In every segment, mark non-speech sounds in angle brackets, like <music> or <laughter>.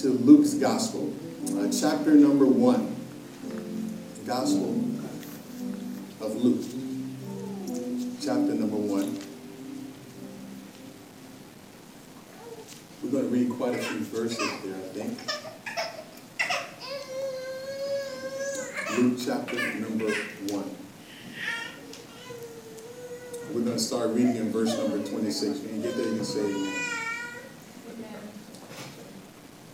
to Luke's Gospel, uh, chapter number one. Gospel of Luke, chapter number one. We're going to read quite a few verses there, I think. Luke chapter number one. We're going to start reading in verse number 26. When you get there, you can say amen.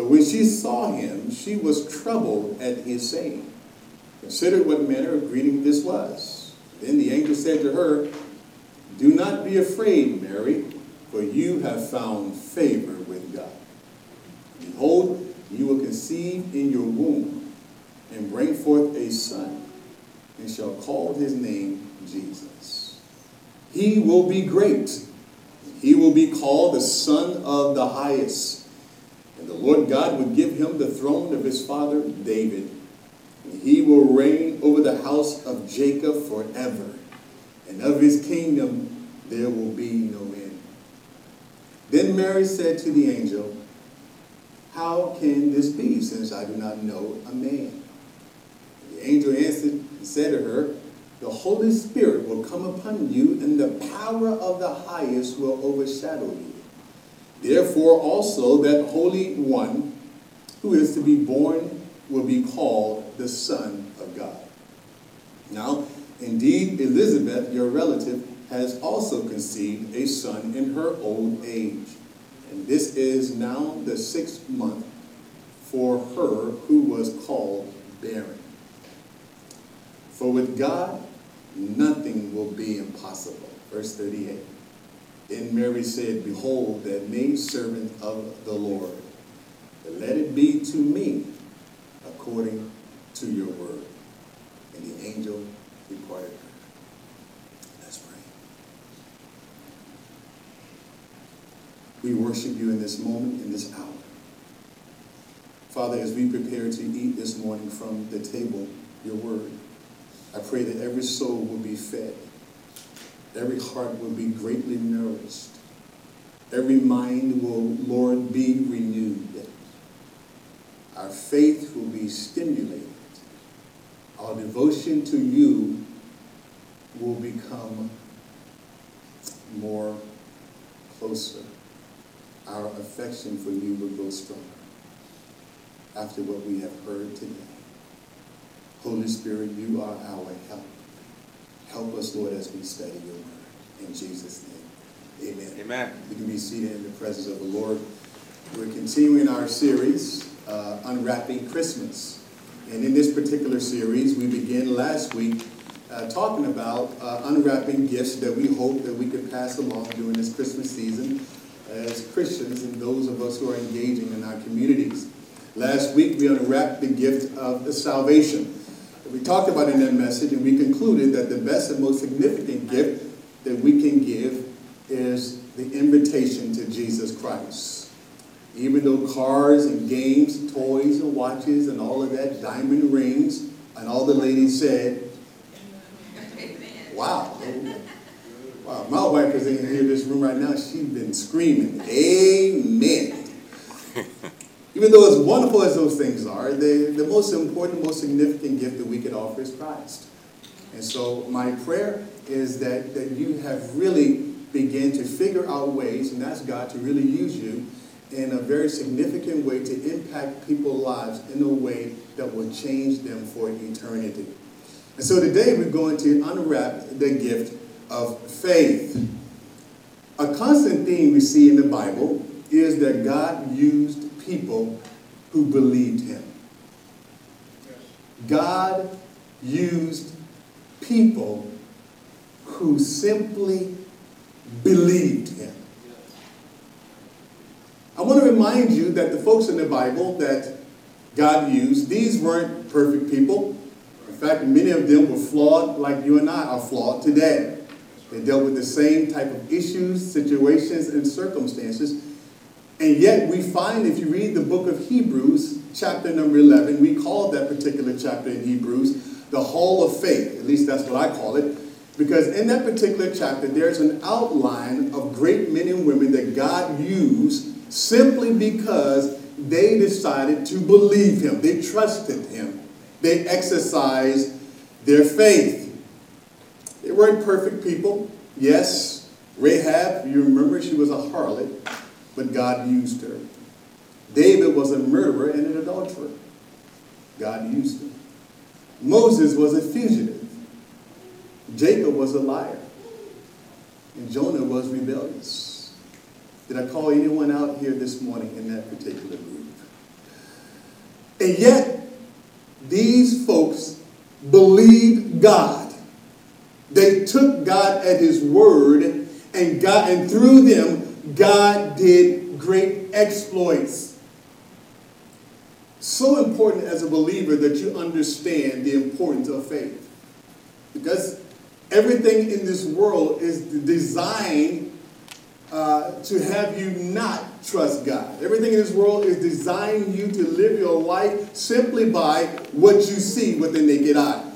But when she saw him, she was troubled at his saying. Considered what manner of greeting this was. Then the angel said to her, Do not be afraid, Mary, for you have found favor with God. Behold, you will conceive in your womb and bring forth a son, and shall call his name Jesus. He will be great he will be called the Son of the Highest. And the Lord God will give him the throne of his father David. And he will reign over the house of Jacob forever. And of his kingdom there will be no end. Then Mary said to the angel, How can this be, since I do not know a man? The angel answered and said to her, the Holy Spirit will come upon you, and the power of the highest will overshadow you. Therefore, also, that Holy One who is to be born will be called the Son of God. Now, indeed, Elizabeth, your relative, has also conceived a son in her old age. And this is now the sixth month for her who was called barren. For with God, nothing will be impossible. Verse 38. Then Mary said, Behold, that maidservant of the Lord. Let it be to me according to your word. And the angel departed her. Let's pray. We worship you in this moment, in this hour. Father, as we prepare to eat this morning from the table, your word, I pray that every soul will be fed, every heart will be greatly nourished, every mind will, Lord, be renewed. Our faith will be stimulated. Our devotion to you will become more closer. Our affection for you will grow stronger after what we have heard today. Holy Spirit, you are our help. Help us, Lord, as we study your word. In Jesus' name, amen. Amen. We can be seated in the presence of the Lord. We're continuing our series, uh, Unwrapping Christmas. And in this particular series, we began last week uh, talking about uh, unwrapping gifts that we hope that we could pass along during this Christmas season as Christians and those of us who are engaging in our communities. Last week, we unwrapped the gift of salvation we talked about in that message, and we concluded that the best and most significant gift that we can give is the invitation to Jesus Christ. Even though cars and games, toys and watches and all of that, diamond rings, and all the ladies said, wow. Wow, my wife is in here this room right now. She's been screaming, Amen. Even though as wonderful as those things are, the, the most important, most significant gift that we can offer is Christ. And so my prayer is that, that you have really begun to figure out ways and ask God to really use you in a very significant way to impact people's lives in a way that will change them for eternity. And so today we're going to unwrap the gift of faith. A constant theme we see in the Bible is that God used people who believed him. God used people who simply believed him. I want to remind you that the folks in the Bible that God used. These weren't perfect people. In fact, many of them were flawed like you and I are flawed today. They dealt with the same type of issues, situations, and circumstances. And yet we find, if you read the book of Hebrews, chapter number 11, we call that particular chapter in Hebrews the Hall of Faith. At least that's what I call it. Because in that particular chapter, there's an outline of great men and women that God used simply because they decided to believe him. They trusted him. They exercised their faith. They weren't perfect people. Yes, Rahab, you remember, she was a harlot, but God used her. David was a murderer and an adulterer. God used him. Moses was a fugitive. Jacob was a liar. And Jonah was rebellious. Did I call anyone out here this morning in that particular group? And yet, these folks believed God. They took God at his word, and God, and through them, God did great exploits. So important as a believer that you understand the importance of faith. Because everything in this world is designed uh, to have you not trust God. Everything in this world is designed you to live your life simply by what you see with the naked eye.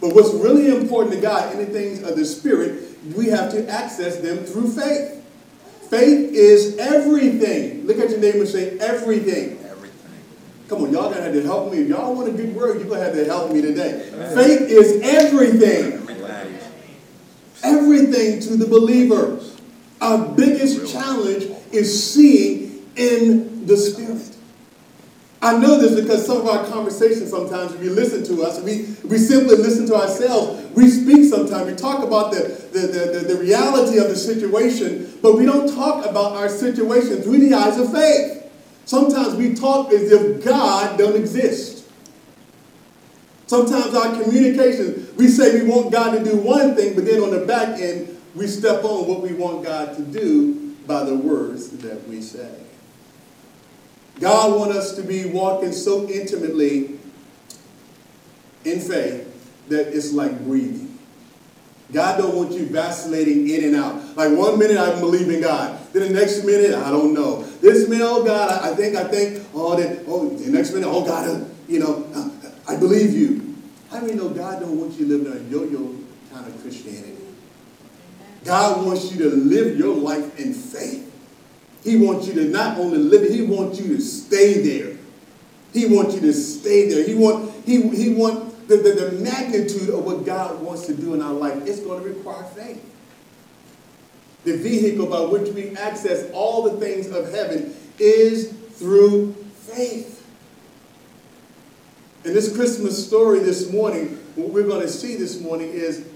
But what's really important to God, anything of the Spirit, we have to access them through faith. Faith is everything. Look at your neighbor and say, everything. Everything. Come on, y'all gonna have to help me. If y'all want a good word, you're gonna have to help me today. Amen. Faith is everything. Everything. Everything to the believer. Our biggest challenge is seeing in the Spirit. I know this because some of our conversations sometimes, if you listen to us, we, we simply listen to ourselves. We speak sometimes. We talk about the, the, the, the, the reality of the situation, but we don't talk about our situation through the eyes of faith. Sometimes we talk as if God don't exist. Sometimes our communication, we say we want God to do one thing, but then on the back end, we step on what we want God to do by the words that we say. God wants us to be walking so intimately in faith that it's like breathing. God don't want you vacillating in and out. Like one minute I believe in God, then the next minute I don't know. This minute, oh God, I, think, I think, oh, then, oh, the next minute, oh God, uh, you know, uh, I believe you. How many know God don't want you living a yo-yo kind of Christianity? God wants you to live your life in faith. He wants you to not only live it, he wants you to stay there. He wants you to stay there. He want, he, he want the, the, the magnitude of what God wants to do in our life. It's going to require faith. The vehicle by which we access all the things of heaven is through faith. In this Christmas story this morning, what we're going to see this morning is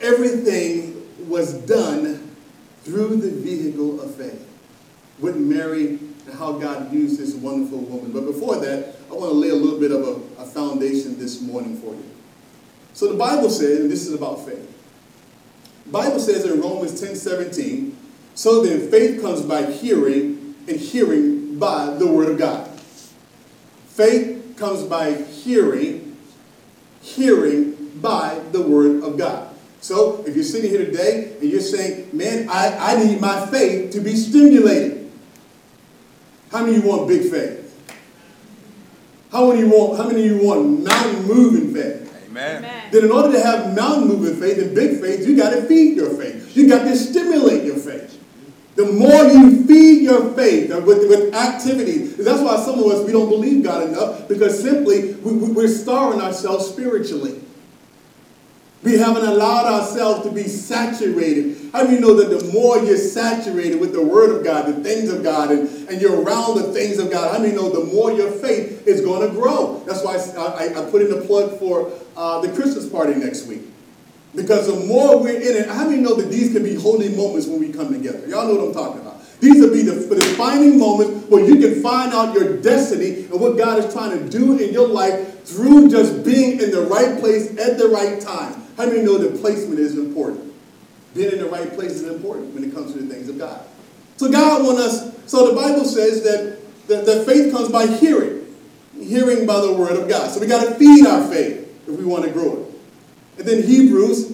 everything was done through the vehicle of faith with Mary and how God used this wonderful woman. But before that, I want to lay a little bit of a, a foundation this morning for you. So the Bible says, and this is about faith. Bible says in Romans 10 17, so then faith comes by hearing, and hearing by the word of God. Faith comes by hearing, hearing by the word of God. So if you're sitting here today and you're saying, man, I, I need my faith to be stimulated. How many of you want big faith? How many you want, how many of you want mountain moving faith? Amen. Then in order to have mountain moving faith and big faith, you got to feed your faith. You got to stimulate your faith. The more you feed your faith uh, with, with activity, that's why some of us, we don't believe God enough because simply we, we're starving ourselves spiritually. We haven't allowed ourselves to be saturated. How do you know that the more you're saturated with the Word of God, the things of God, and, and you're around the things of God, how do you know the more your faith is going to grow? That's why I, I, I put in a plug for uh, the Christmas party next week. Because the more we're in it, how do you know that these can be holy moments when we come together? Y'all know what I'm talking about. These will be the, defining moments where you can find out your destiny and what God is trying to do in your life through just being in the right place at the right time. How many know that placement is important? Being in the right place is important when it comes to the things of God. So God wants us, so the Bible says that, that, that faith comes by hearing. hearing by the word of God. So we got to feed our faith if we want to grow it. And then Hebrews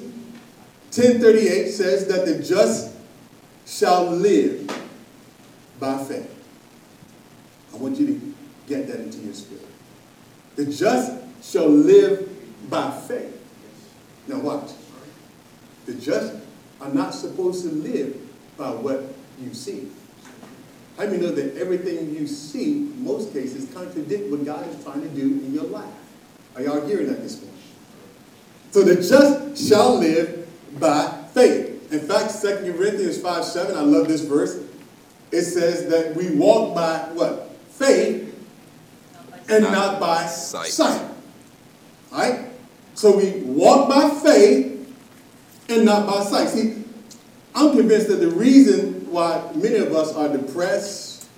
10:38 says that the just shall live by faith. I want you to get that into your spirit. The just shall live by faith. Now watch. The just are not supposed to live by what you see. How do you know that everything you see, in most cases, contradict what God is trying to do in your life? Are y'all hearing that this morning? So the just shall live by faith. In fact, 2 Corinthians 5 7, I love this verse. It says that we walk by what? Faith and not by sight. sight. Right? So we walk by faith and not by sight. See, I'm convinced that the reason why many of us are depressed,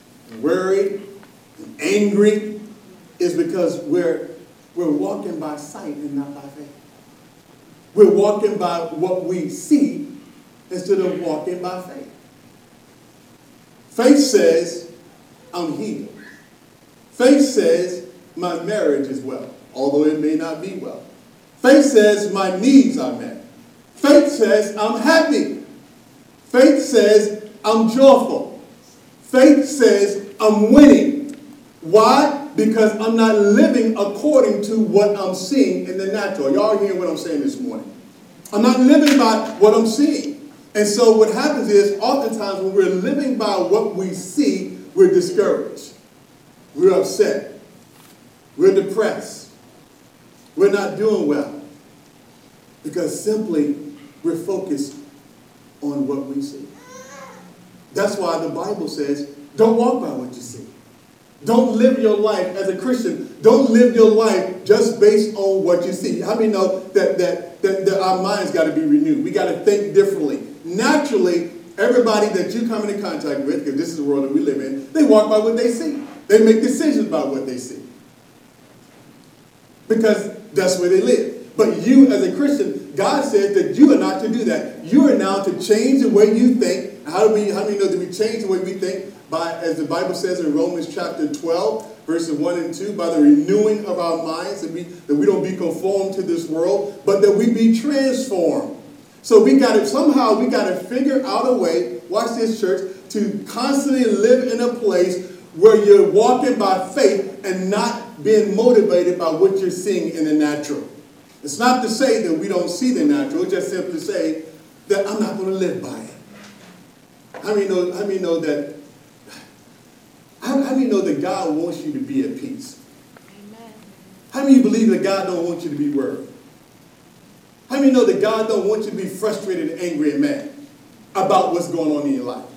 worried, and angry is because we're, we're walking by sight and not by faith. We're walking by what we see instead of walking by faith. Faith says, I'm healed. Faith says, my marriage is well, although it may not be well. Faith says, my needs are met. Faith says, I'm happy. Faith says, I'm joyful. Faith says, I'm winning. Why? Because I'm not living according to what I'm seeing in the natural. Y'all hearing what I'm saying this morning? I'm not living by what I'm seeing. And so what happens is, oftentimes when we're living by what we see, we're discouraged. We're upset. We're depressed. We're not doing well. Because simply we're focused on what we see. That's why the Bible says, don't walk by what you see. Don't live your life as a Christian. Don't live your life just based on what you see. How many know that, that, that, that our minds got to be renewed? We got to think differently. Naturally, everybody that you come into contact with, because this is the world that we live in, they walk by what they see. They make decisions about what they see. Because that's where they live. But you, as a Christian, God says that you are not to do that. You are now to change the way you think. How do we? How do we know that we change the way we think? By, as the Bible says in Romans chapter 12, verses 1 and 2, by the renewing of our minds, that we, that we don't be conformed to this world, but that we be transformed. So we got to, somehow we got to figure out a way, watch this church, to constantly live in a place where you're walking by faith and not being motivated by what you're seeing in the natural. It's not to say that we don't see the natural, it's just simply to say that I'm not going to live by it. How many know, how many know that how, how many know that God wants you to be at peace? Amen. How many believe that God don't want you to be worried? How many know that God don't want you to be frustrated and angry and mad about what's going on in your life?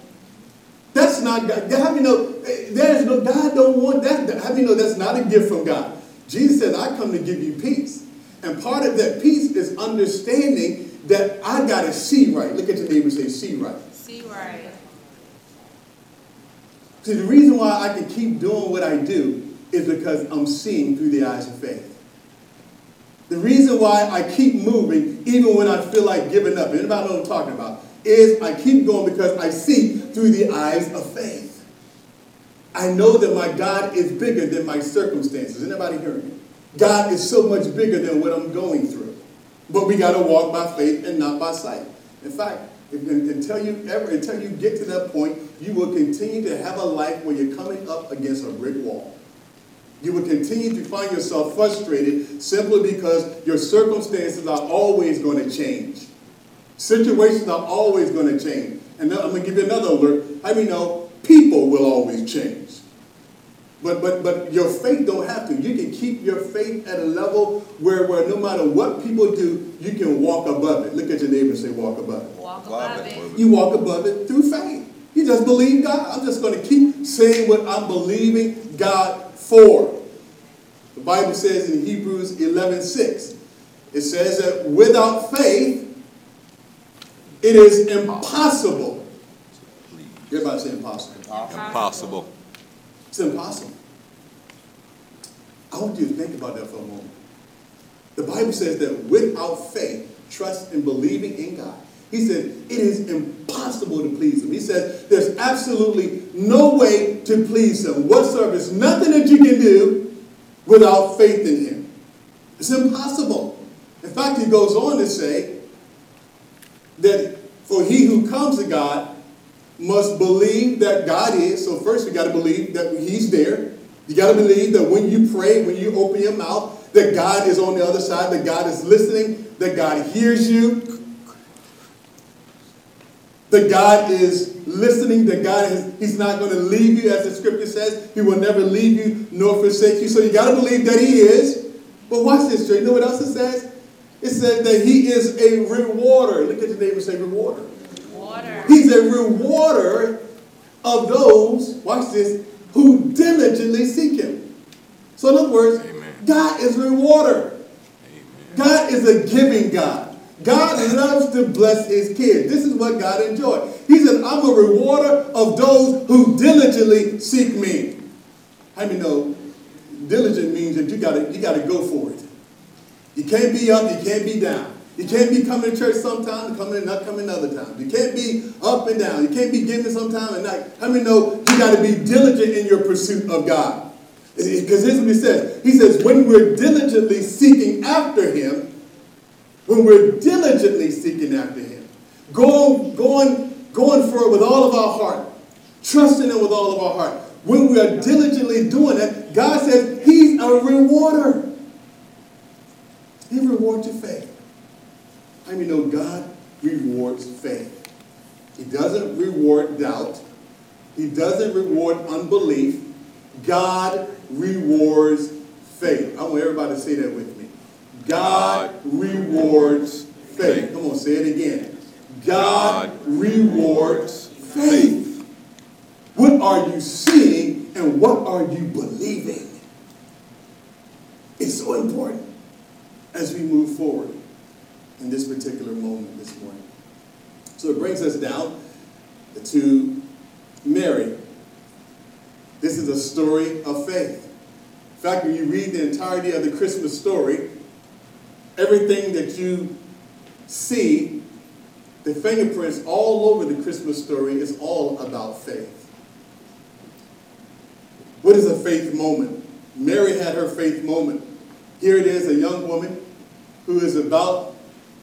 That's not God. How many know there's no God don't want that? How many know that's not a gift from God? Jesus said, I come to give you peace. And part of that peace is understanding that I got to see right. Look at your neighbor and say, see right. See right. See, the reason why I can keep doing what I do is because I'm seeing through the eyes of faith. The reason why I keep moving, even when I feel like giving up, anybody know what I'm talking about, is I keep going because I see through the eyes of faith. I know that my God is bigger than my circumstances. Anybody hearing me? God is so much bigger than what I'm going through. But we got to walk by faith and not by sight. In fact, until you ever, until you get to that point, you will continue to have a life where you're coming up against a brick wall. You will continue to find yourself frustrated simply because your circumstances are always going to change. Situations are always going to change. And I'm going to give you another alert. I mean, no, people will always change. But but but your faith don't have to. You can keep your faith at a level where, where no matter what people do, you can walk above it. Look at your neighbor and say, walk above it. Walk above it. You walk above it through faith. You just believe God. I'm just going to keep saying what I'm believing God for. The Bible says in Hebrews 11, 6, it says that without faith, it is impossible. Everybody say impossible. Impossible. It's impossible. I want you to think about that for a moment. The Bible says that without faith, trust and believing in God, he said it is impossible to please him. He says there's absolutely no way to please him whatsoever. There's nothing that you can do without faith in him. It's impossible. In fact, he goes on to say that for he who comes to God must believe that God is. So first you got to believe that he's there. You got to believe that when you pray, when you open your mouth, that God is on the other side, that God is listening, that God hears you, that God is listening, that God is, He's not going to leave you, as the scripture says. He will never leave you nor forsake you. So you got to believe that He is. But watch this, Joe. You know what else it says? It says that He is a rewarder. Look at your neighbor say rewarder. Water. He's a rewarder of those, watch this, who diligently seek Him. So, in other words, Amen. God is a rewarder. Amen. God is a giving God. God loves to bless his kids. This is what God enjoys. He said, I'm a rewarder of those who diligently seek me. How many know diligent means that you gotta you gotta go for it. You can't be up, you can't be down. You can't be coming to church sometime and coming and not coming other times. You can't be up and down. You can't be giving sometime and not. How many know you got to be diligent in your pursuit of God? Because here's what he says. He says, when we're diligently seeking after him, when we're diligently seeking after him, going, going, going for it with all of our heart, trusting him with all of our heart, when we are diligently doing it, God says he's a rewarder. He rewards your faith. I mean, know God rewards faith. He doesn't reward doubt. He doesn't reward unbelief. God rewards faith. I want everybody to say that with me. God rewards faith. Come on, say it again. God rewards faith. What are you seeing and what are you believing? It's so important as we move forward in this particular moment this morning. So it brings us down to Mary. This is a story of faith. In fact, when you read the entirety of the Christmas story, everything that you see, the fingerprints all over the Christmas story is all about faith. What is a faith moment? Mary had her faith moment. Here it is, a young woman who is about,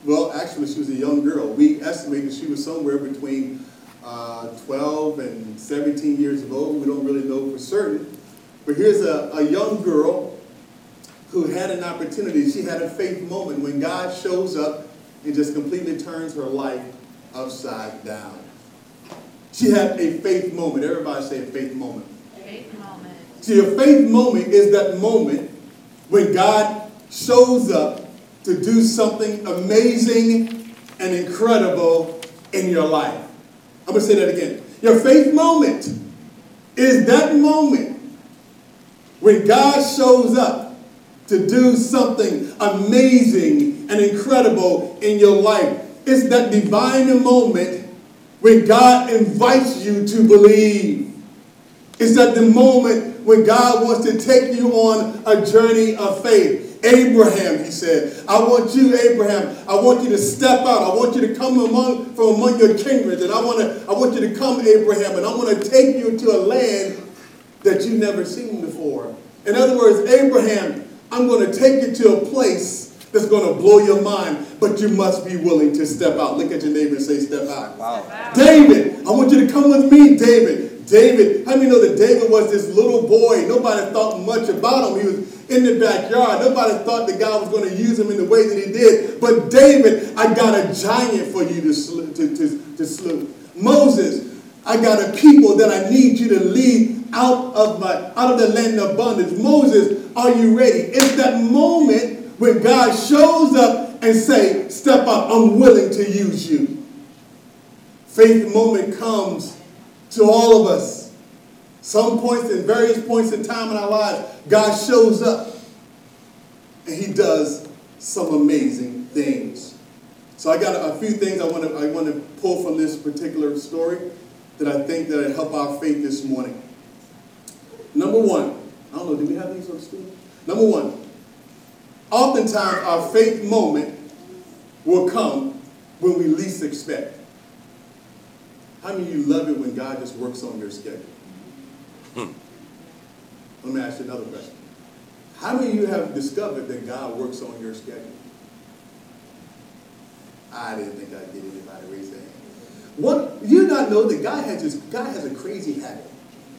well, actually, she was a young girl. We estimated she was somewhere between uh, 12 and 17 years old. We don't really know for certain. But here's a, a young girl who had an opportunity. She had a faith moment when God shows up and just completely turns her life upside down. She had a faith moment. Everybody say a faith moment. Faith moment. See, a faith moment is that moment when God shows up to do something amazing and incredible in your life. I'm going to say that again. Your faith moment is that moment when God shows up to do something amazing and incredible in your life. It's that divine moment when God invites you to believe. It's at the moment when God wants to take you on a journey of faith. Abraham, he said, I want you, Abraham, I want you to step out. I want you to come among from among your kindred. And I want to I want you to come, Abraham, and I want to take you to a land that you've never seen before. In other words, Abraham, I'm going to take you to a place that's going to blow your mind, but you must be willing to step out. Look at your neighbor and say, step out. Out. David, I want you to come with me, David. David, how many know that David was this little boy? Nobody thought much about him. He was in the backyard. Nobody thought that God was going to use him in the way that he did. But David, I got a giant for you to, sl- to, to, to slew. Moses, I got a people that I need you to lead out of my out of the land of bondage. Moses, are you ready? It's that moment when God shows up and say, step up, I'm willing to use you. Faith moment comes to all of us. Some points in various points in time in our lives, God shows up and he does some amazing things. So I got a, few things I want to I want to pull from this particular story that I think that help our faith this morning. Number one, I don't know, do we have these on the screen? Number one, oftentimes our faith moment will come when we least expect. How many of you love it when God just works on your schedule? Hmm. Let me ask you another question. How many of you have discovered that God works on your schedule? I didn't think I'd get anybody raise their hand. One, you do not know that God has just God has a crazy habit.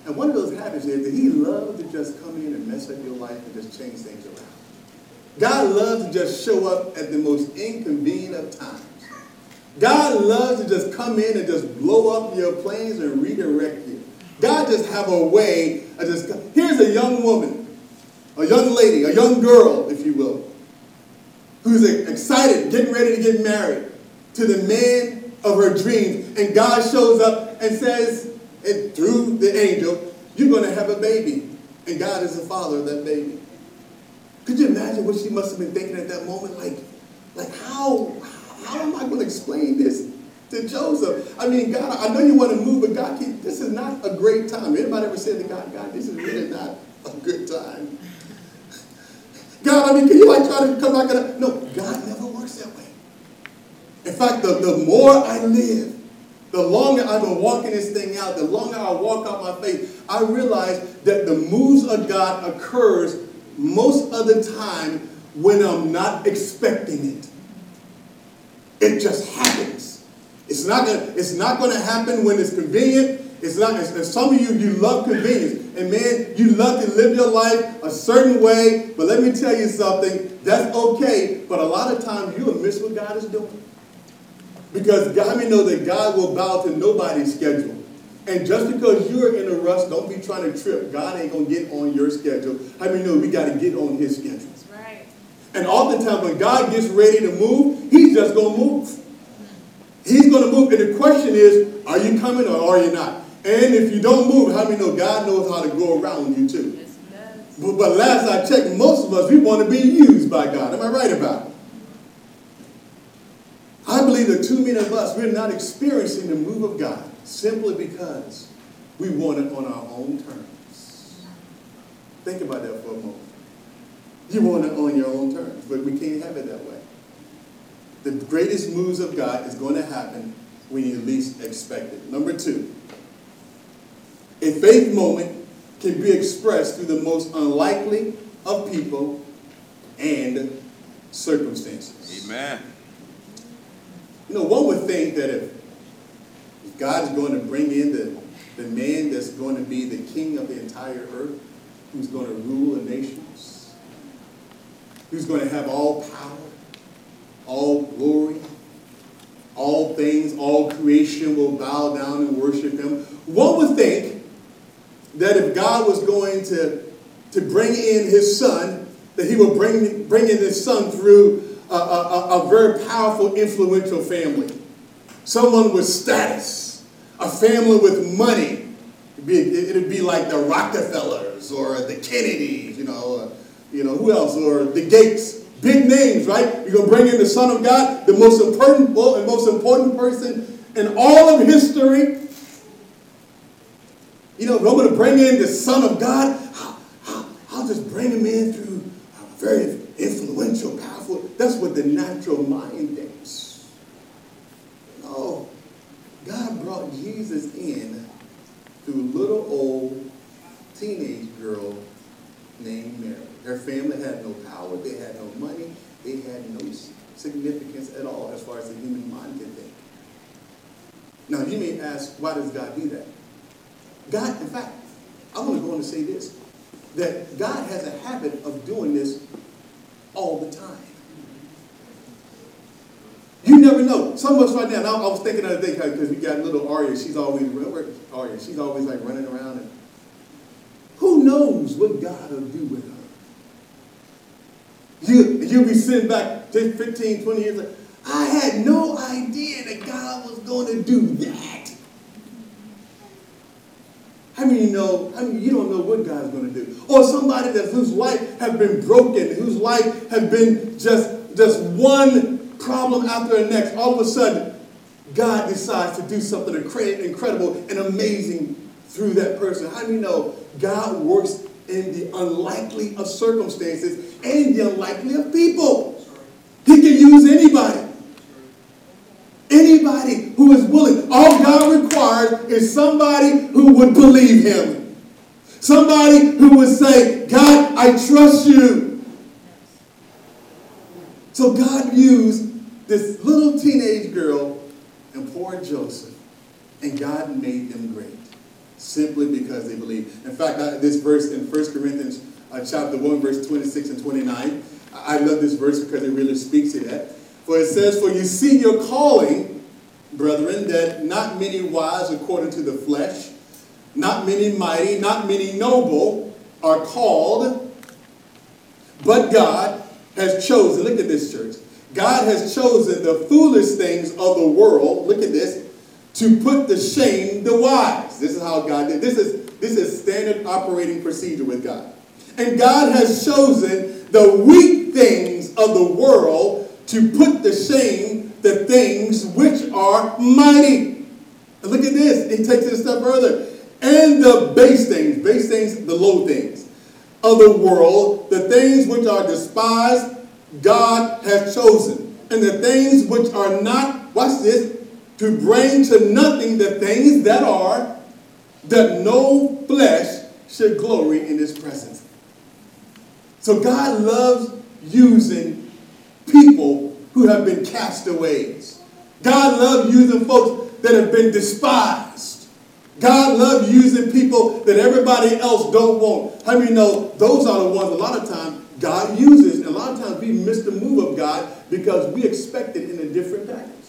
And one of those habits is that he loves to just come in and mess up your life and just change things around. God loves to just show up at the most inconvenient of times. God loves to just come in and just blow up your plans and redirect you. God just have a way of just, here's a young woman, a young lady, a young girl, if you will, who's excited, getting ready to get married to the man of her dreams. And God shows up and says, and through the angel, you're going to have a baby. And God is the father of that baby. Could you imagine what she must have been thinking at that moment? Like, like how, how am I going to explain this to Joseph? I mean, God, I know you want to move, but God, this is not a great time. Anybody ever said to God, God, this is really not a good time? <laughs> God, I mean, can you like try to come back and no, God never works that way. In fact, the, the more I live, the longer I've been walking this thing out, the longer I walk out my faith, I realize that the moves of God occurs most of the time when I'm not expecting it. It just happens. It's not gonna, it's not gonna happen when it's convenient. It's not, and some of you, you love convenience. And man, you love to live your life a certain way. But let me tell you something, that's okay. But a lot of times you'll miss what God is doing. Because God, may know that God will bow to nobody's schedule. And just because you're in a rush, don't be trying to trip. God ain't going to get on your schedule. How many know we got to get on his schedule? That's right. And oftentimes when God gets ready to move, he's just going to move. He's going to move. And the question is, are you coming or are you not? And if you don't move, how many know God knows how to go around you too? Yes, he does. But, but last I checked, most of us, we want to be used by God. Am I right about it? I believe that too many of us, we're not experiencing the move of God simply because we want it on our own terms. Think about that for a moment. You want it on your own terms, but we can't have it that way. The greatest moves of God is going to happen when you least expect it. Number two, a faith moment can be expressed through the most unlikely of people and circumstances. Amen. You know, one would think that if, if God is going to bring in the, the man that's going to be the king of the entire earth, who's going to rule the nations, who's going to have all power, all glory, all things, all creation will bow down and worship him. One would think that if God was going to, to bring in his son, that he would bring, bring in his son through a, a, a very powerful, influential family. Someone with status, a family with money. It'd be, it'd be like the Rockefellers or the Kennedys, you know, uh, you know, who else? Or the Gates. Big names, right? You're going to bring in the Son of God, the most important, and most important person in all of history. You know, if I'm going to bring in the Son of God. I'll, I'll just bring him in through a very influential, powerful. That's what the natural mind thinks. No. God brought Jesus in through little old teenage girl named Mary. Her family had no power, they had no money, they had no significance at all as far as the human mind can think. Now you may ask, why does God do that? God, in fact, I'm going to go on to say this that God has a habit of doing this all the time. You never know. Some of us right now, I was thinking the other day, because we got little Arya, she's always, Arya, she's always like running around. And who knows what God will do with her? You, you'll be sitting back 10, 15, 20 years like, I had no idea that God was going to do that. How many you know? I mean, you don't know what God's going to do? Or somebody that whose life has been broken, whose life has been just just one problem after the next. All of a sudden, God decides to do something incredible and amazing through that person. How do you know God works in the unlikely of circumstances and the unlikely of people? He can use anybody. Anybody who is willing. All God requires is somebody who would believe him. Somebody who would say, God, I trust you. So God used this little teenage girl and poor Joseph, and God made them great simply because they believe. In fact, this verse in 1 Corinthians uh, chapter 1, verse 26 and 29, I love this verse because it really speaks to that. For it says, For you see your calling, brethren, that not many wise according to the flesh, not many mighty, not many noble are called, but God has chosen, look at this church, God has chosen the foolish things of the world, look at this, to put the shame the wise. This is how God did. This is this is standard operating procedure with God. And God has chosen the weak things of the world to put the shame the things which are mighty. And look at this. He takes it a step further. And the base things, base things, the low things of the world, the things which are despised, God has chosen. And the things which are not, watch this, to bring to nothing the things that are, that no flesh should glory in his presence. So God loves using people who have been castaways. God loves using folks that have been despised. God loves using people that everybody else don't want. How many know those are the ones a lot of times God uses? And a lot of times we miss the move of God because we expect it in a different package.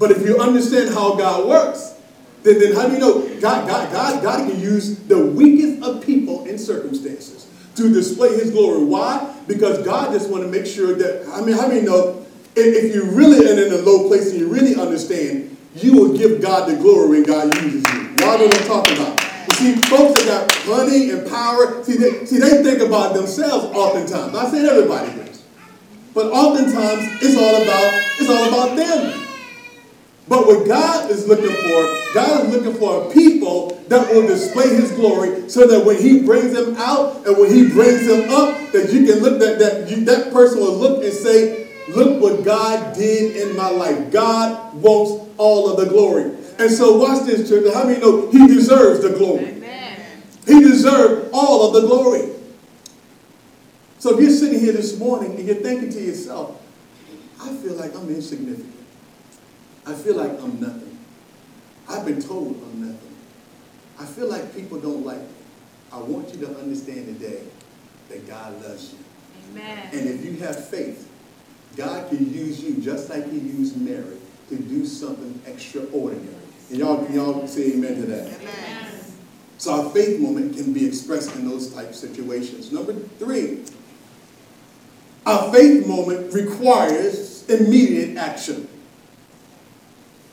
But if you understand how God works, then, then how do you know God, God, God, God can use the weakest of people in circumstances to display his glory. Why? Because God just want to make sure that, I mean, how many know if, if you really are in a low place and you really understand, you will give God the glory when God uses you. Y'all know what I'm talking about. You see, folks that got money and power, see, they, see, they think about themselves oftentimes. I saying everybody does. But oftentimes, it's all about, it's all about them. But what God is looking for, God is looking for a people that will display his glory so that when he brings them out and when he brings them up, that you can look that that you, that person will look and say, look what God did in my life. God wants all of the glory. And so watch this, church. How many know he deserves the glory? Amen. He deserves all of the glory. So if you're sitting here this morning and you're thinking to yourself, I feel like I'm insignificant. I feel like I'm nothing. I've been told I'm nothing. I feel like people don't like me. I want you to understand today that God loves you. Amen. And if you have faith, God can use you just like he used Mary to do something extraordinary. And y'all, can y'all say amen to that? Amen. So our faith moment can be expressed in those type situations. Number three, our faith moment requires immediate action.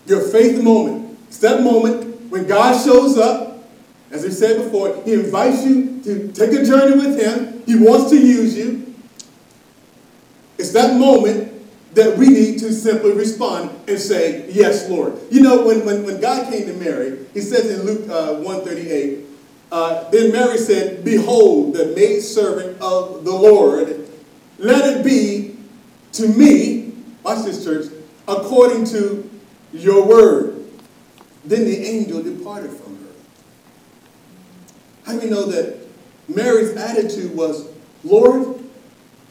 Your faith moment. It's that moment when God shows up. As we said before, He invites you to take a journey with Him. He wants to use you. It's that moment that we need to simply respond and say, Yes, Lord. You know, when, when, when God came to Mary, He says in Luke uh, 138, uh, then Mary said, Behold, the maidservant of the Lord, let it be to me, watch this, church, according to your word. Then the angel departed from her. How do you know that Mary's attitude was, Lord,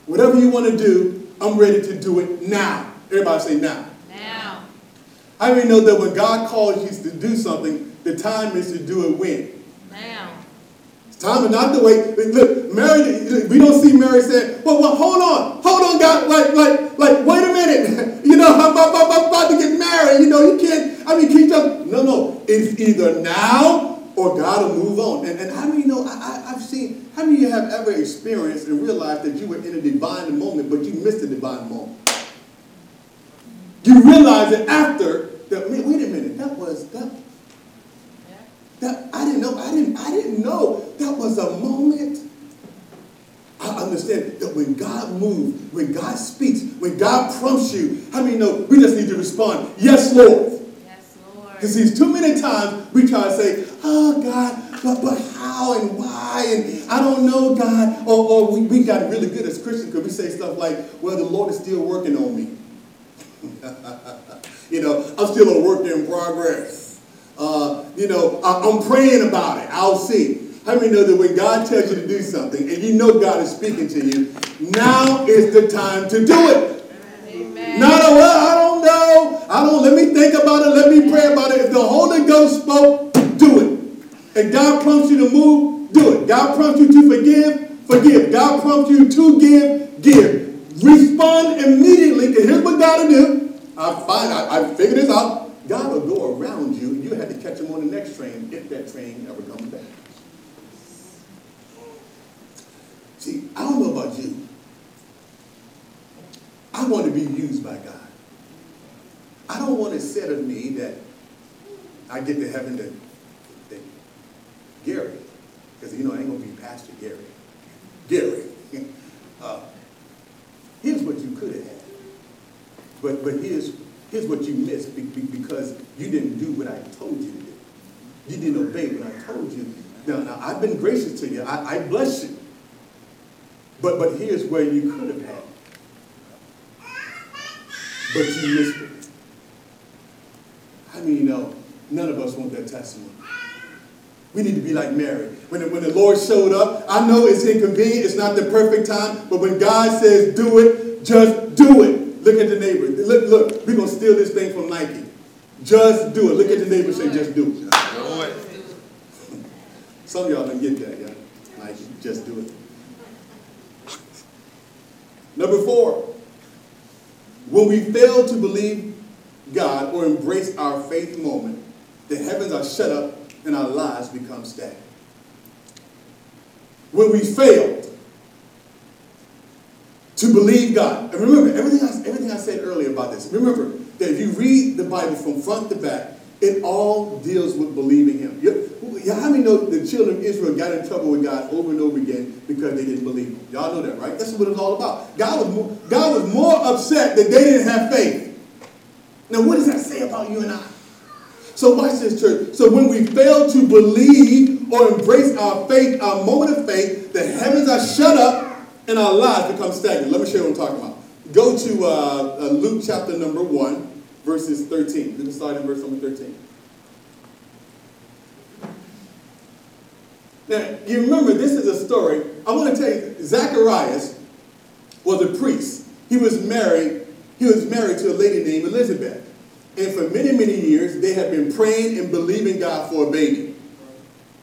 whatever you want to do, I'm ready to do it now. Everybody say now. Now. How do you know that when God calls you to do something, the time is to do it when? Time not to wait. Look, Mary, we don't see Mary saying, well, well, hold on, hold on, God, like, like, like, wait a minute. <laughs> you know, I'm, I'm, I'm about to get married. You know, you can't, I mean, keep just, no, no. It's either now or God will move on. And, and how many know, I, I, I've seen, how many of you have ever experienced and realized that you were in a divine moment, but you missed the divine moment? You realize it after that, wait a minute, that was, that, that I didn't know, I didn't, I didn't know that was a moment. I understand that when God moves, when God speaks, when God prompts you, how many know we just need to respond, yes, Lord. Yes, Lord. Because he's too many times we try to say, oh God, but, but how and why? And I don't know, God. Or, or we, we got really good as Christians because we say stuff like, well, the Lord is still working on me. <laughs> you know, I'm still a work in progress. Uh, you know, I, am praying about it. I'll see. How many know that when God tells you to do something and you know God is speaking to you, now is the time to do it. Amen. Not a well, I don't know. I don't. Let me think about it. Let me pray about it. If the Holy Ghost spoke, do it. If God prompts you to move, do it. God prompts you to forgive, forgive. God prompts you to give, give. Respond immediately. Because here's what God will do. I find I, I figured this out. God will go around you. And you have to catch him on the next train if that train ever comes back. See, I don't know about you. I want to be used by God. I don't want it said of me that I get to heaven to, to Gary, because you know I ain't gonna be Pastor Gary. Gary, <laughs> uh, here's what you could have had, but but here's here's what you missed because you didn't do what I told you to do. You didn't obey what I told you. Now, now I've been gracious to you. I, I bless you. But but here's where you could have had. But you missed it. I mean, you know none of us want that testimony? We need to be like Mary. When the, when the Lord showed up, I know it's inconvenient, it's not the perfect time, but when God says do it, just do it. Look at the neighbor. Look, look, we're going to steal this thing from Nike. Just do it. Look at the neighbor say, just do it. <laughs> Some of y'all don't get that, yeah? Nike, just do it. Number four, when we fail to believe God or embrace our faith moment, the heavens are shut up and our lives become stagnant. When we failed to believe God, and remember everything I, everything I said earlier about this, remember that if you read the Bible from front to back, it all deals with believing Him. How many know the children of Israel got in trouble with God over and over again because they didn't believe Him? Y'all know that, right? That's what it's all about. God was more, God was more upset that they didn't have faith. Now, what does that say about you and I? So watch this, church. So when we fail to believe or embrace our faith, our moment of faith, the heavens are shut up and our lives become stagnant. Let me show you what I'm talking about. Go to uh, uh, Luke chapter number 1, verses 13. Let can start in verse number 13. Now, you remember, this is a story. I want to tell you, Zacharias was a priest. He was married. He was married to a lady named Elizabeth. And for many, many years, they had been praying and believing God for a baby.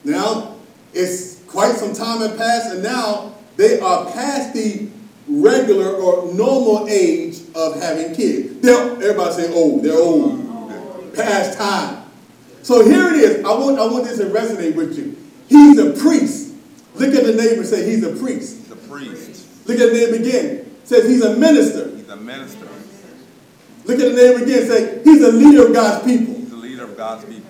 Now, it's quite some time had passed, and now they are past the regular or normal age of having kids. They're, everybody say old. They're old. Past time. So here it is. I want, I want this to resonate with you. He's a priest. Look at the neighbor and say he's a priest. The priest. Look at the neighbor again. Says he's a minister. He's a minister. Look at the neighbor again. Say he's a leader of God's people. He's a leader of God's people.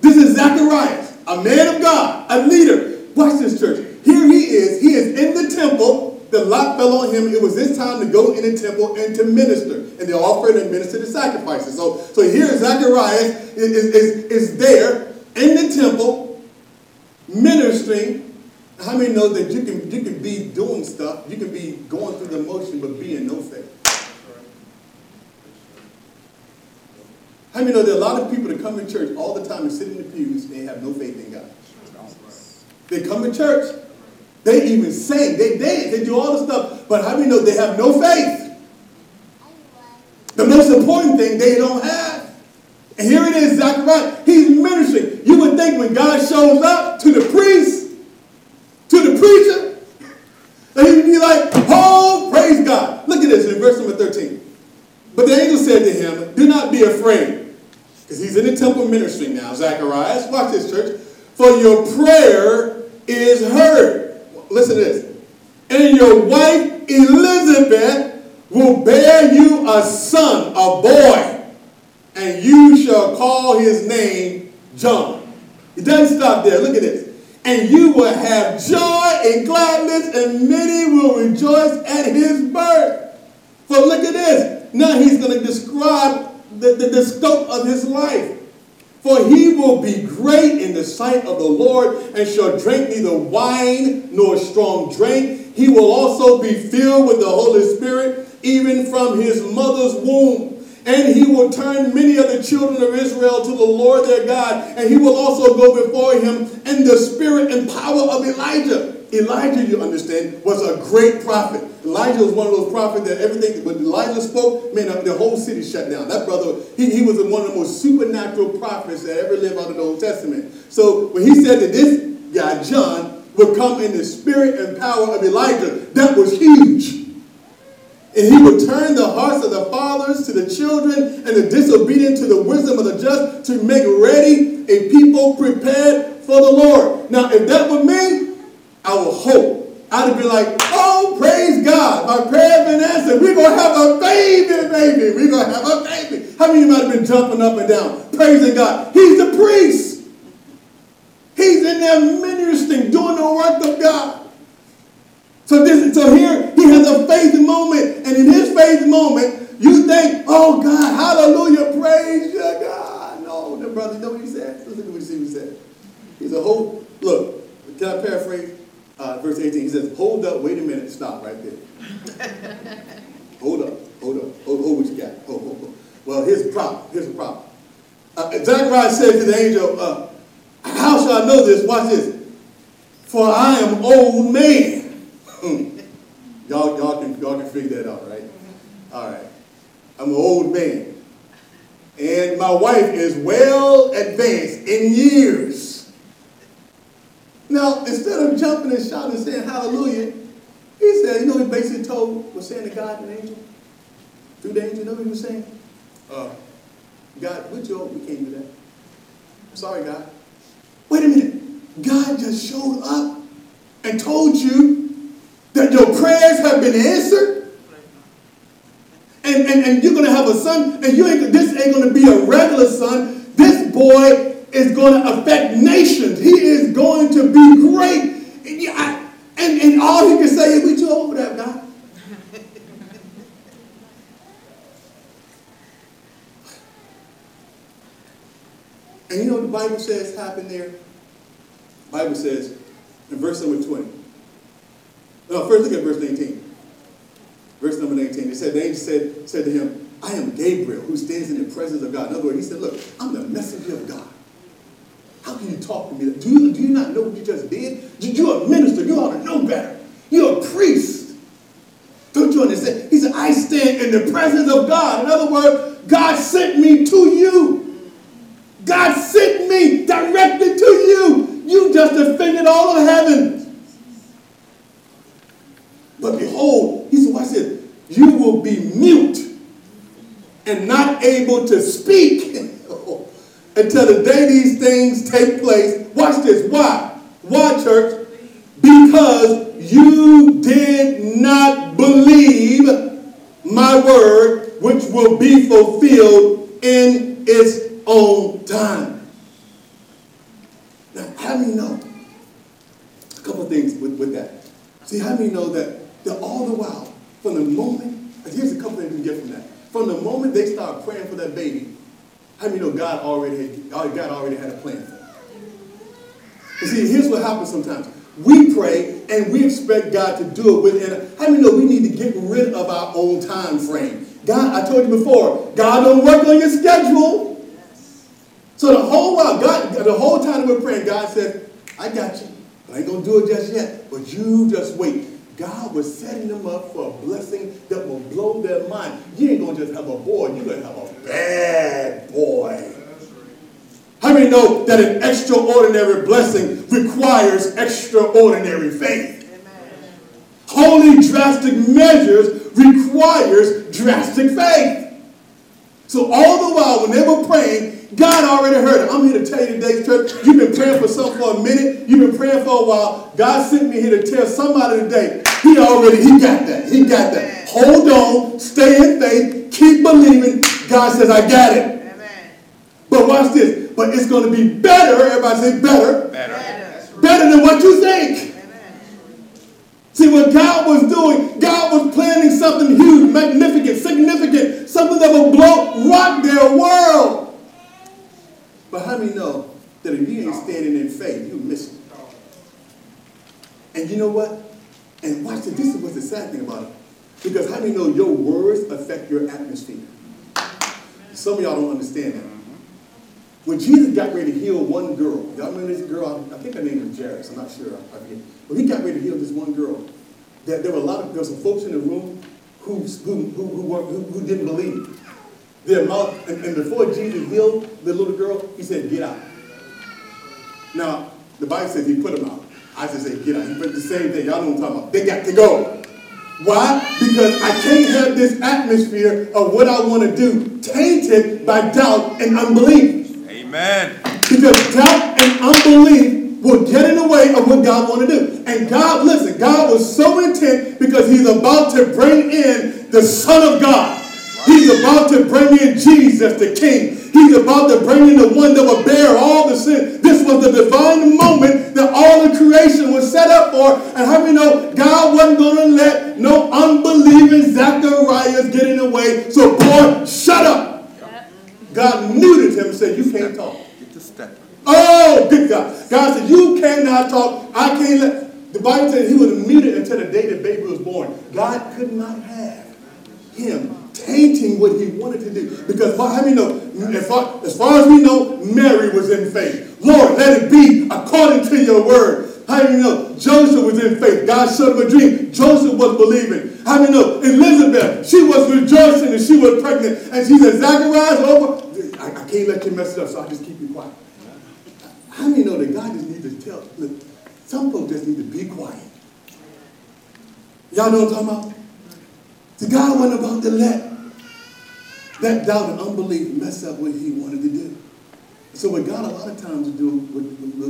This is Zacharias, a man of God, a leader. Watch this church. Here he is. He is in the temple. The lot fell on him. It was his time to go in the temple and to minister. And they offered and ministered the sacrifices. So, so here Zacharias is, is, is there in the temple ministering. How many know that you can, you can be doing stuff, you can be going through the motion, but be in no faith? How many know there are a lot of people that come to church all the time and sit in the pews and have no faith in God? They come to church, they even sing, they dance, they do all the stuff, but how many know they have no faith? The most important thing they don't have. And here it is, Zachariah. He's ministering. You would think when God shows up to the priest, to the preacher, that he would be like, oh, praise God. Look at this in verse number 13. But the angel said to him, do not be afraid. Because he's in the temple ministry now, Zacharias. Watch this, church. For your prayer is heard. Listen to this. And your wife Elizabeth will bear you a son, a boy and you shall call his name John. It doesn't stop there. Look at this. And you will have joy and gladness, and many will rejoice at his birth. For look at this. Now he's going to describe the, the, the scope of his life. For he will be great in the sight of the Lord and shall drink neither wine nor strong drink. He will also be filled with the Holy Spirit even from his mother's womb And he will turn many of the children of Israel to the Lord their God, and he will also go before him in the spirit and power of Elijah. Elijah, you understand, was a great prophet. Elijah was one of those prophets that everything, when Elijah spoke, man, the whole city shut down. That brother, he, he was one of the most supernatural prophets that ever lived out of the Old Testament. So when he said that this guy, John, would come in the spirit and power of Elijah, that was huge. And he would turn the hearts of the fathers to the children and the disobedient to the wisdom of the just to make ready a people prepared for the Lord. Now, if that were me, Would hope. I'd be like, oh, praise God. My prayer has been answered. We're going to have a baby, baby. We're going to have a baby. How many of you might have been jumping up and down, praising God? He's the priest. He's in there ministering, doing the work of God. So this, so here he has a faith moment, and in his faith moment, you think, oh God, hallelujah, praise you, God. No, the brother, you know what he said? Listen to what he said. He's a whole look. Can I paraphrase? Uh, verse 18, he says, Hold up, wait a minute, stop right there. <laughs> hold up, hold up, hold, hold what you got. Hold, hold, hold. Well, here's the problem. Here's the problem. Uh, Zechariah said to the angel, uh, How shall I know this? Watch this. For I am old man. Hmm. y'all, y'all, can, y'all can figure that out, right? All right. I'm an old man. And my wife is well advanced in years. Now, instead of jumping and shouting and saying hallelujah, he said, you know, he basically told, was saying to God and angel, through the angel, you know what he was saying? Uh, God, with your, we can't do that. sorry, God. Wait a minute. God just showed up and told you that your prayers have been answered. And, and, and you're going to have a son, and you ain't, this ain't going to be a regular son. This boy is going to affect nations. He is going to be great. And, and all he can say is, we too old for that, God. and you know what the Bible says happened there? The Bible says in verse number 20. No, first look at verse 19. Verse number 19. It said, the angel said, said to him, I am Gabriel, who stands in the presence of God. In other words, he said, Look, I'm the messenger of God. How can you talk to me? Do you, do you not know what you just did? You're a minister. You ought to know better. You're a priest. Don't you understand? He said, I stand in the presence of God. In other words, God sent me to you. God sent me directly to you. You just offended all of heaven. But behold, he said, watch this. You will be mute and not able to speak until the day these things take place. Watch this. Why? Why, church? Because you did not believe my word, which will be fulfilled in its own time. Now, how do you know? A couple things with, with that. See, how do you know that, that all the while, from the moment, here's a couple things you can get from that. From the moment they start praying for that baby, how many know God already had, God already had a plan for You see, here's what happens sometimes. We pray and we expect God to do it within. How many know we need to get rid of our own time frame? God, I told you before, God don't work on your schedule. So the whole while, God, the whole time we're praying, God said, I got you. I ain't gonna do it just yet, but you just wait. God was setting them up for a blessing that will blow their mind. You ain't going to just have a boy, you're going to have a bad boy. How many know that an extraordinary blessing requires extraordinary faith? Holy drastic measures requires drastic faith. So all the while when they were praying, God already heard it. I'm here to tell you today, church, you've been praying for something for a minute. You've been praying for a while. God sent me here to tell somebody today, he already, he got that. He got that. Hold on, stay in faith, keep believing. God says, I got it. Amen. But watch this. But it's going to be better. Everybody say better. Better. Better than what you think. See, what God was doing, God was planning something huge, magnificent, significant, something that will blow, rock their world. But how many know that if you ain't standing in faith, you miss it? And you know what? And watch this. This is what's the sad thing about it. Because how many know your words affect your atmosphere? Some of y'all don't understand that. When Jesus got ready to heal one girl, y'all remember this girl? I think her name was Jairus. I'm not sure. I. When he got ready to heal this one girl, there, there were a lot of there were some folks in the room who who who who, who, didn't believe. The amount, and, and before Jesus healed the little girl, he said, "Get out." Now the Bible says he put them out. I just say, "Get out." He put the same thing. Y'all know what I'm talking about. They got to go. Why? Because I can't have this atmosphere of what I want to do tainted by doubt and unbelief. Amen. Because doubt and unbelief will get in the way of what God want to do. And God, listen, God was so intent because he's about to bring in the Son of God. He's about to bring in Jesus, the King. He's about to bring in the one that will bear all the sin. This was the divine moment that all the creation was set up for. And how many know God wasn't going to let no unbelieving Zacharias get in the way? So, boy, shut up. God muted him and said, You can't talk. Get the step. Oh, good God. God said, You cannot talk. I can't let. The Bible said he was muted until the day that baby was born. God could not have him tainting what he wanted to do. Because how many know, as far, as far as we know, Mary was in faith. Lord, let it be according to your word. How many know Joseph was in faith? God showed him a dream. Joseph was believing. How many know Elizabeth? She was rejoicing and she was pregnant. And she said, Zacharias, over. I, I can't let you mess it up, so I'll just keep you quiet. How many know that God just needs to tell? Look, some folks just need to be quiet. Y'all know what I'm talking about? The God wasn't about to let that doubt and unbelief mess up what he wanted to do. So what God a lot of times do, will do,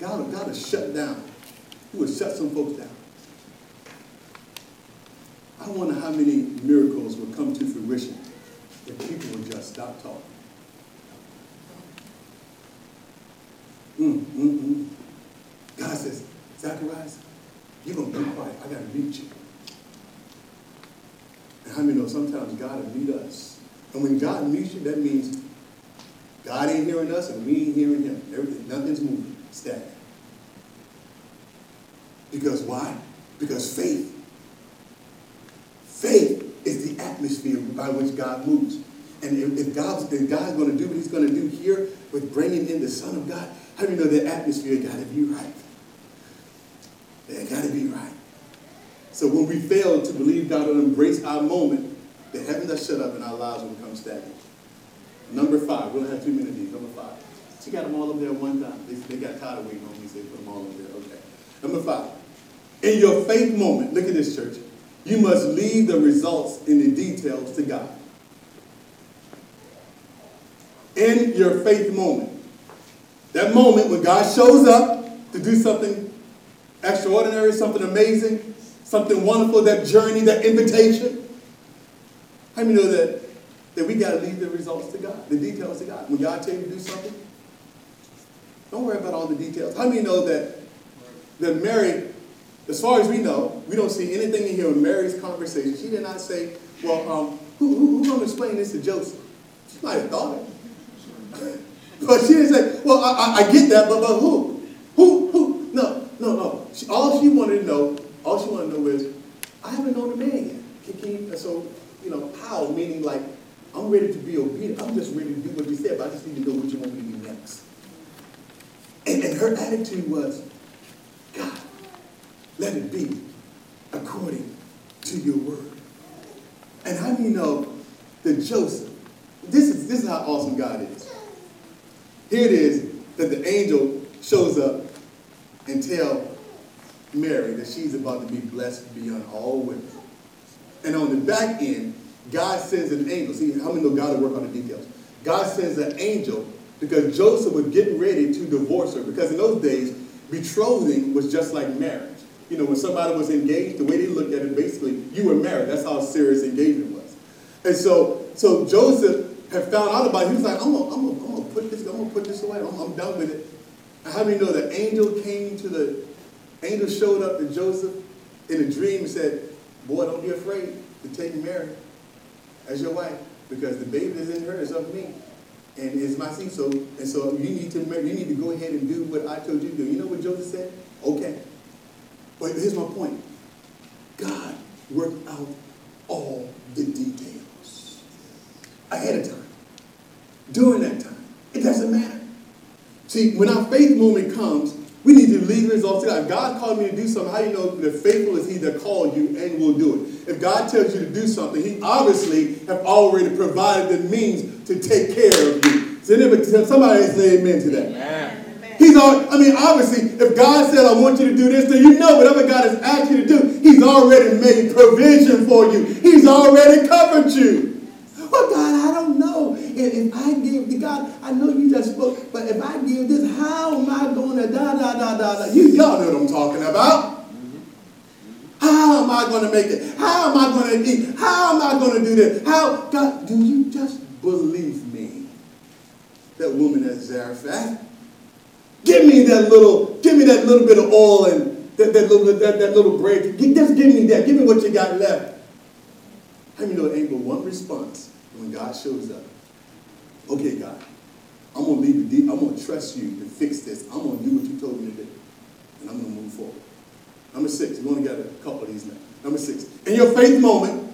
God, God will shut down. He will shut some folks down. I wonder how many miracles will come to fruition if people would just stop talking. Mm, mm, mm. God says, Zacharias, you're going to be quiet. I got to meet you. And how many know sometimes God will meet us? And when God meets you, that means God ain't hearing us and we ain't hearing him. Everything, nothing's moving, stagnant. Because why? Because faith. Faith is the atmosphere by which God moves. And if, God's, if God's going to do what he's going to do here with bringing in the Son of God, how do you know that atmosphere got to be right? It got to be right. So when we fail to believe God will embrace our moment, the heavens that shut up in our lives will become stagnant. Number five, we don't have too many of these. Number five. She got them all up there one time. They, they got tired of waiting on me, so they put them all up there. Okay. Number five. In your faith moment, look at this church. You must leave the results in the details to God. In your faith moment. That moment when God shows up to do something extraordinary, something amazing, something wonderful, that journey, that invitation. How many know that, that we got to leave the results to God, the details to God? When God tell you to do something, don't worry about all the details. How many know that, that Mary, as far as we know, we don't see anything in here in Mary's conversation. She did not say, well, um, who, who, who's going to explain this to Joseph? She might have thought it. <laughs> but she didn't say, well, I, I, I get that, but, but who? Who? Who? No, no, no. She, all she wanted to know, all she wanted to know is, I haven't known the man yet. Can, can so, you know, how? Meaning like, I'm ready to be obedient. I'm just ready to do what you said, but I just need to know what you want me to do next. Her attitude was, God, let it be according to your word. And how do you know that Joseph, this is, this is how awesome God is. Here it is that the angel shows up and tell Mary that she's about to be blessed beyond all women. And on the back end, God sends an angel. See, how many know God will work on the details? God sends an angel because Joseph was getting ready to divorce her. Because in those days, betrothing was just like marriage. You know, when somebody was engaged, the way they looked at it, basically, you were married. That's how serious engagement was. And so, so Joseph had found out about it. He was like, I'm gonna, I'm gonna, I'm gonna put this, I'm gonna put this away. I'm, I'm done with it. And how many know the angel came to the, angel showed up to Joseph in a dream and said, boy, don't be afraid to take Mary as your wife because the baby that's in her is of me and it's my seed. So and so you need to you need to go ahead and do what I told you to do. You know what Joseph said? Okay. But here's my point. God worked out all the details ahead of time. during that time. It doesn't matter. See, when our faith moment comes, we need to leave results to God. God called me to do something, how do you know that faithful is He that called you and will do it? If God tells you to do something, He obviously have already provided the means to take care of you. So somebody say amen to that. Amen. He's all, I mean, obviously, if God said, I want you to do this, then you know whatever God has asked you to do, He's already made provision for you. He's already covered you. Well, God, I don't know. If, if I give to God, I know you just spoke, but if I give this, how am I going to da da da da da? You y'all know what I'm talking about. How am I going to make it? How am I going to eat? How am I going to do this? How God? Do you just believe me? That woman at Zarephath. Give me that little, give me that little bit of oil and that, that little that, that little bread. Just give me that. Give me what you got left. How many know it ain't but one response when God shows up? Okay, God, I'm gonna leave it deep. I'm gonna trust you to fix this. I'm gonna do what you told me to do. And I'm gonna move forward. Number six, we only got a couple of these now. Number six. In your faith moment,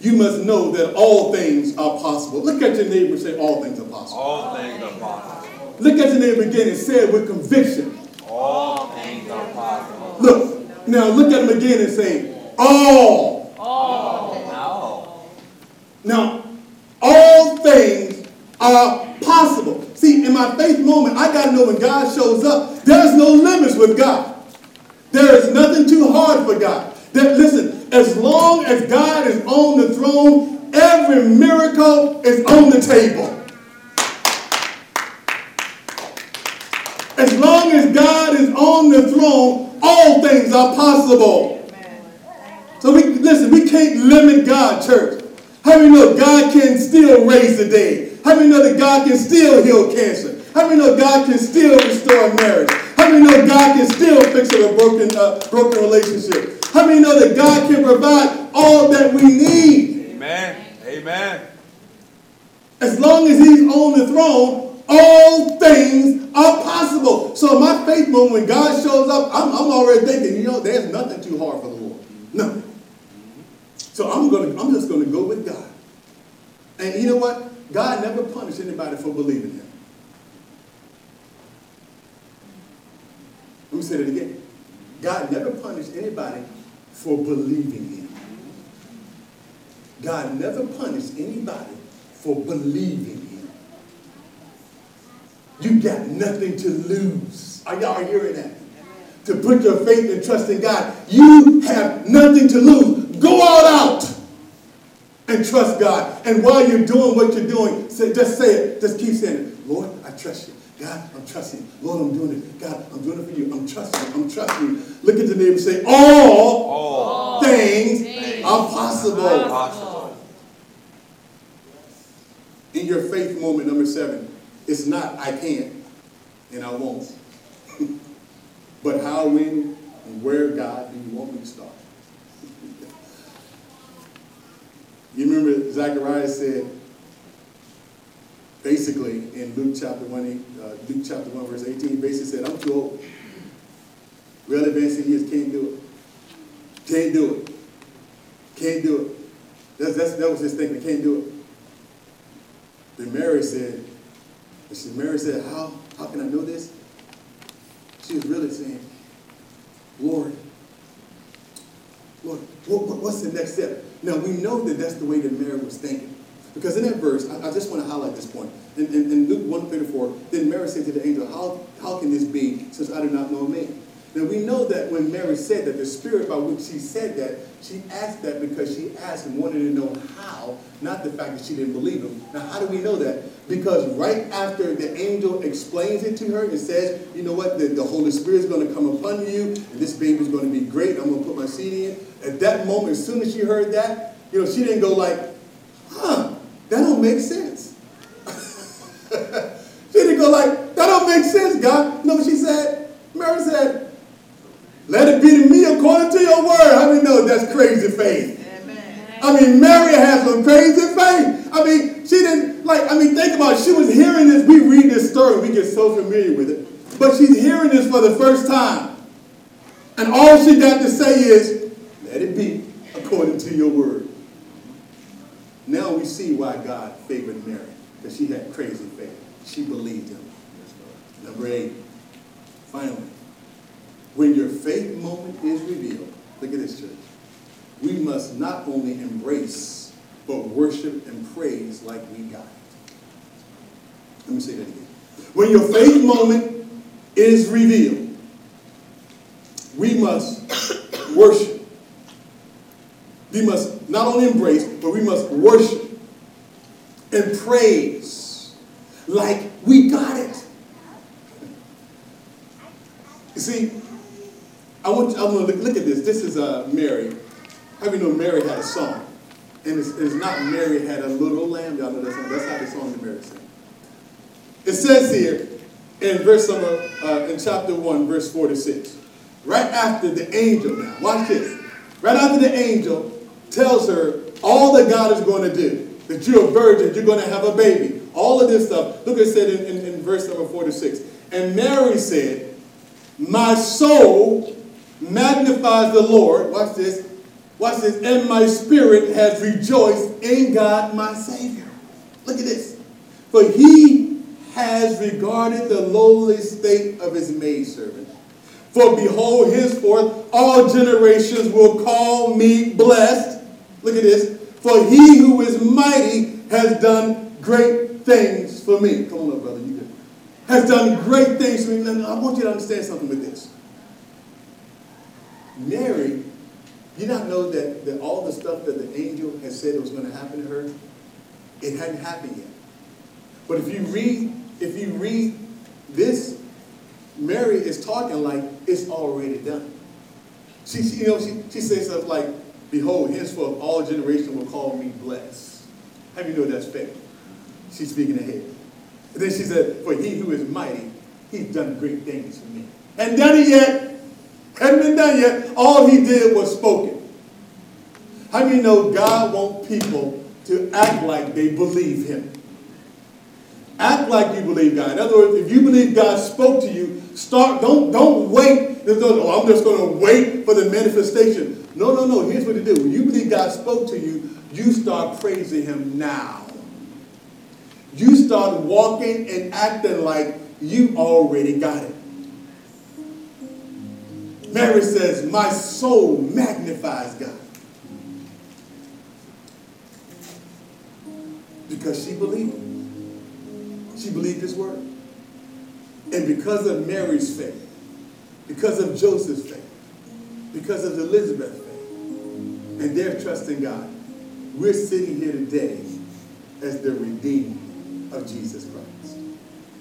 you must know that all things are possible. Look at your neighbor and say, All things are possible. All things are possible. Look at your neighbor again and say it with conviction. All things are possible. Look, now look at him again and say, All. Now, Now, all things are possible. See, in my faith moment, I got to know when God shows up, there's no limits with God. There is nothing too hard for God. That, listen, as long as God is on the throne, every miracle is on the table. As long as God is on the throne, all things are possible. So we listen, we can't limit God, church. How many know God can still raise the dead? How many know that God can still heal cancer? How many know God can still restore marriage? How many know God can still fix a broken, uh, broken relationship? How many know that God can provide all that we need? amen. Amen. As long as He's on the throne, all things are possible. So my faith moment, when God shows up, I'm, I'm already thinking, you know, there's nothing too hard for the Lord. Nothing. So I'm gonna, I'm just gonna go with God. And you know what? God never punished anybody for believing Him. Me say that again. God never punished anybody for believing Him. God never punished anybody for believing Him. You got nothing to lose. Are y'all hearing that? To put your faith and trust in God, you have nothing to lose. Go all out and trust God. And while you're doing what you're doing, say, just say it. Just keep saying it. Lord, I trust you. God, I'm trusting. Lord, I'm doing it. God, I'm doing it for you. I'm trusting. I'm trusting you. Look at the neighbor and say, all, All things, things are possible. possible. In your faith moment, number seven, it's not I can't and I won't. <laughs> but how, when, and where, God, do you want me to start? <laughs> you remember Zechariah said, basically, in Luke chapter 1, uh, Luke chapter 1, verse 18, he basically said, I'm too old. Real advancing years can't do it. Can't do it. Can't do it. That's, that's, that was his thing. I can't do it. Then Mary said, and she, Mary said, how, how can I know this? She was really saying, Lord, Lord, what- what's the next step? Now, we know that that's the way that Mary was thinking. Because in that verse, I, I just want to highlight this point. In, in, in Luke 134, then Mary said to the angel, how, how can this be since I do not know a man? Now, we know that when Mary said that, the spirit by which she said that, she asked that because she asked and wanted to know how, not the fact that she didn't believe him. Now, how do we know that? Because right after the angel explains it to her and says, you know what, the, the Holy Spirit is going to come upon you, and this baby is going to be great, I'm going to put my seed in. At that moment, as soon as she heard that, you know, she didn't go like, that don't make sense. <laughs> she didn't go like, that don't make sense, God. No, she said, Mary said, let it be to me according to your word. How many know that's crazy faith? I mean, Mary has some crazy faith. I mean, she didn't, like, I mean, think about it. She was hearing this. We read this story, we get so familiar with it. But she's hearing this for the first time. And all she got to say is, let it be according to your word. Now we see why God favored Mary. because she had crazy faith. She believed him. Number eight, finally, when your faith moment is revealed, look at this, church. We must not only embrace, but worship and praise like we got it. Let me say that again. When your faith moment is revealed, we must worship. We must not only embrace, but we must worship and praise like we got it. You see, I want, I want to look, look at this. This is uh, Mary. How many know Mary had a song? And it's, it's not Mary had a little lamb. Y'all know that song. That's not the song that Mary sang. It says here in verse number, uh, in chapter 1, verse 46, right after the angel now, watch this. Right after the angel tells her all that God is going to do, that you're a virgin, you're going to have a baby, all of this stuff. Look what it said in, in, in verse number 46. And Mary said, My soul magnifies the Lord. Watch this. Watch this. And my spirit has rejoiced in God my Savior. Look at this. For he has regarded the lowly state of his maidservant. For behold, henceforth all generations will call me blessed. Look at this. For he who is mighty has done great things for me. Come on up, brother. You good. Has done great things for me. I want you to understand something with this. Mary, you not know that, that all the stuff that the angel had said was going to happen to her, it hadn't happened yet. But if you read, if you read this, Mary is talking like it's already done. She, she you know, she, she says stuff like, Behold, henceforth all generations will call me blessed. How do you know that's faith? She's speaking ahead. And then she said, For he who is mighty, he's done great things for me. Hadn't done it yet. Hadn't been done yet. All he did was spoken. How do you know God wants people to act like they believe him? Act like you believe God. In other words, if you believe God spoke to you, start. Don't don't wait. Oh, I'm just going to wait for the manifestation. No, no, no. Here's what to do. When you believe God spoke to you, you start praising Him now. You start walking and acting like you already got it. Mary says, "My soul magnifies God." Because she believed. She believed his word. And because of Mary's faith, because of Joseph's faith, because of Elizabeth's faith, and their trust in God, we're sitting here today as the redeemed of Jesus Christ.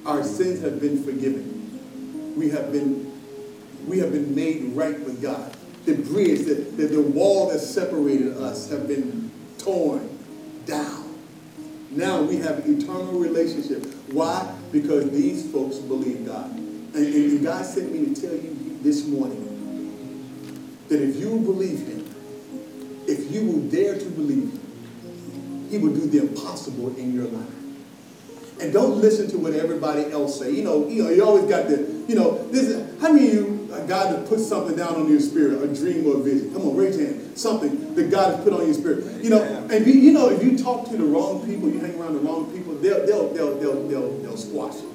Our sins have been forgiven. We have been, we have been made right with God. The bridge, the, the, the wall that separated us have been torn down. Now we have an eternal relationship. Why? Because these folks believe God. And, and God sent me to tell you this morning that if you believe Him, if you will dare to believe He will do the impossible in your life. And don't listen to what everybody else say. You know, you know, you always got the, you know, this is, how many of you, God has put something down on your spirit, a dream or a vision? Come on, raise your hand. Something that God has put on your spirit. You know, and you, you know, if you talk to the wrong people, you hang around the wrong people, they'll, they'll, they'll, they'll, they'll, they'll squash you.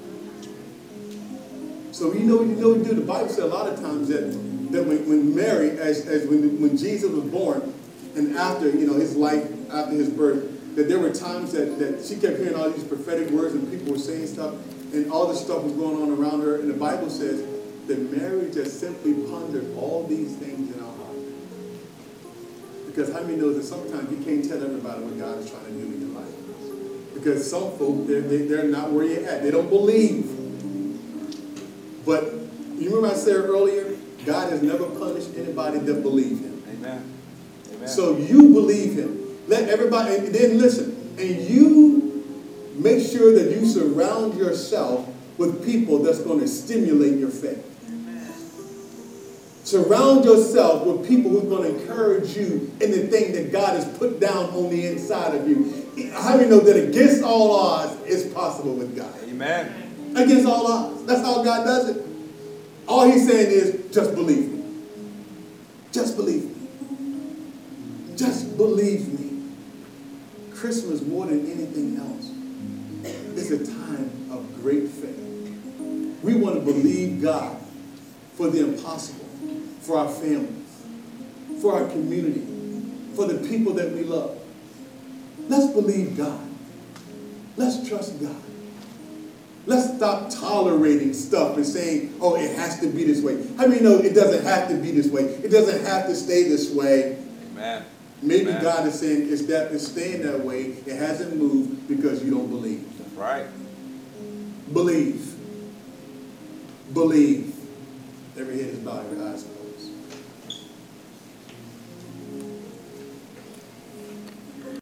So you know, you know, you do. The Bible says a lot of times that that when, when Mary, as, as when, when Jesus was born, and after you know his life, after his birth, that there were times that, that she kept hearing all these prophetic words and people were saying stuff, and all this stuff was going on around her. And the Bible says that Mary just simply pondered all these things in her heart. Because how many knows that sometimes you can't tell everybody what God is trying to do in your life? Because some folk, they're, they, they're not where you're at. They don't believe. But you remember I said earlier, God has never punished anybody that believe him. Amen. Amen. So you believe him. Let everybody, and then listen, and you make sure that you surround yourself with people that's going to stimulate your faith. Surround yourself with people who are going to encourage you in the thing that God has put down on the inside of you. How many know that against all odds, it's possible with God? Amen. Against all odds. That's how God does it. All he's saying is, just believe me. Just believe me. Just believe me. Christmas, more than anything else, is a time of great faith. We want to believe God for the impossible, for our families, for our community, for the people that we love. Let's believe God. Let's trust God. Let's stop tolerating stuff and saying, oh, it has to be this way. How many know it doesn't have to be this way? It doesn't have to stay this way. Amen. Maybe Amen. God is saying it's that it's staying that way. It hasn't moved because you don't believe. Right. Believe. Believe. Every head is bowed, every eye is closed.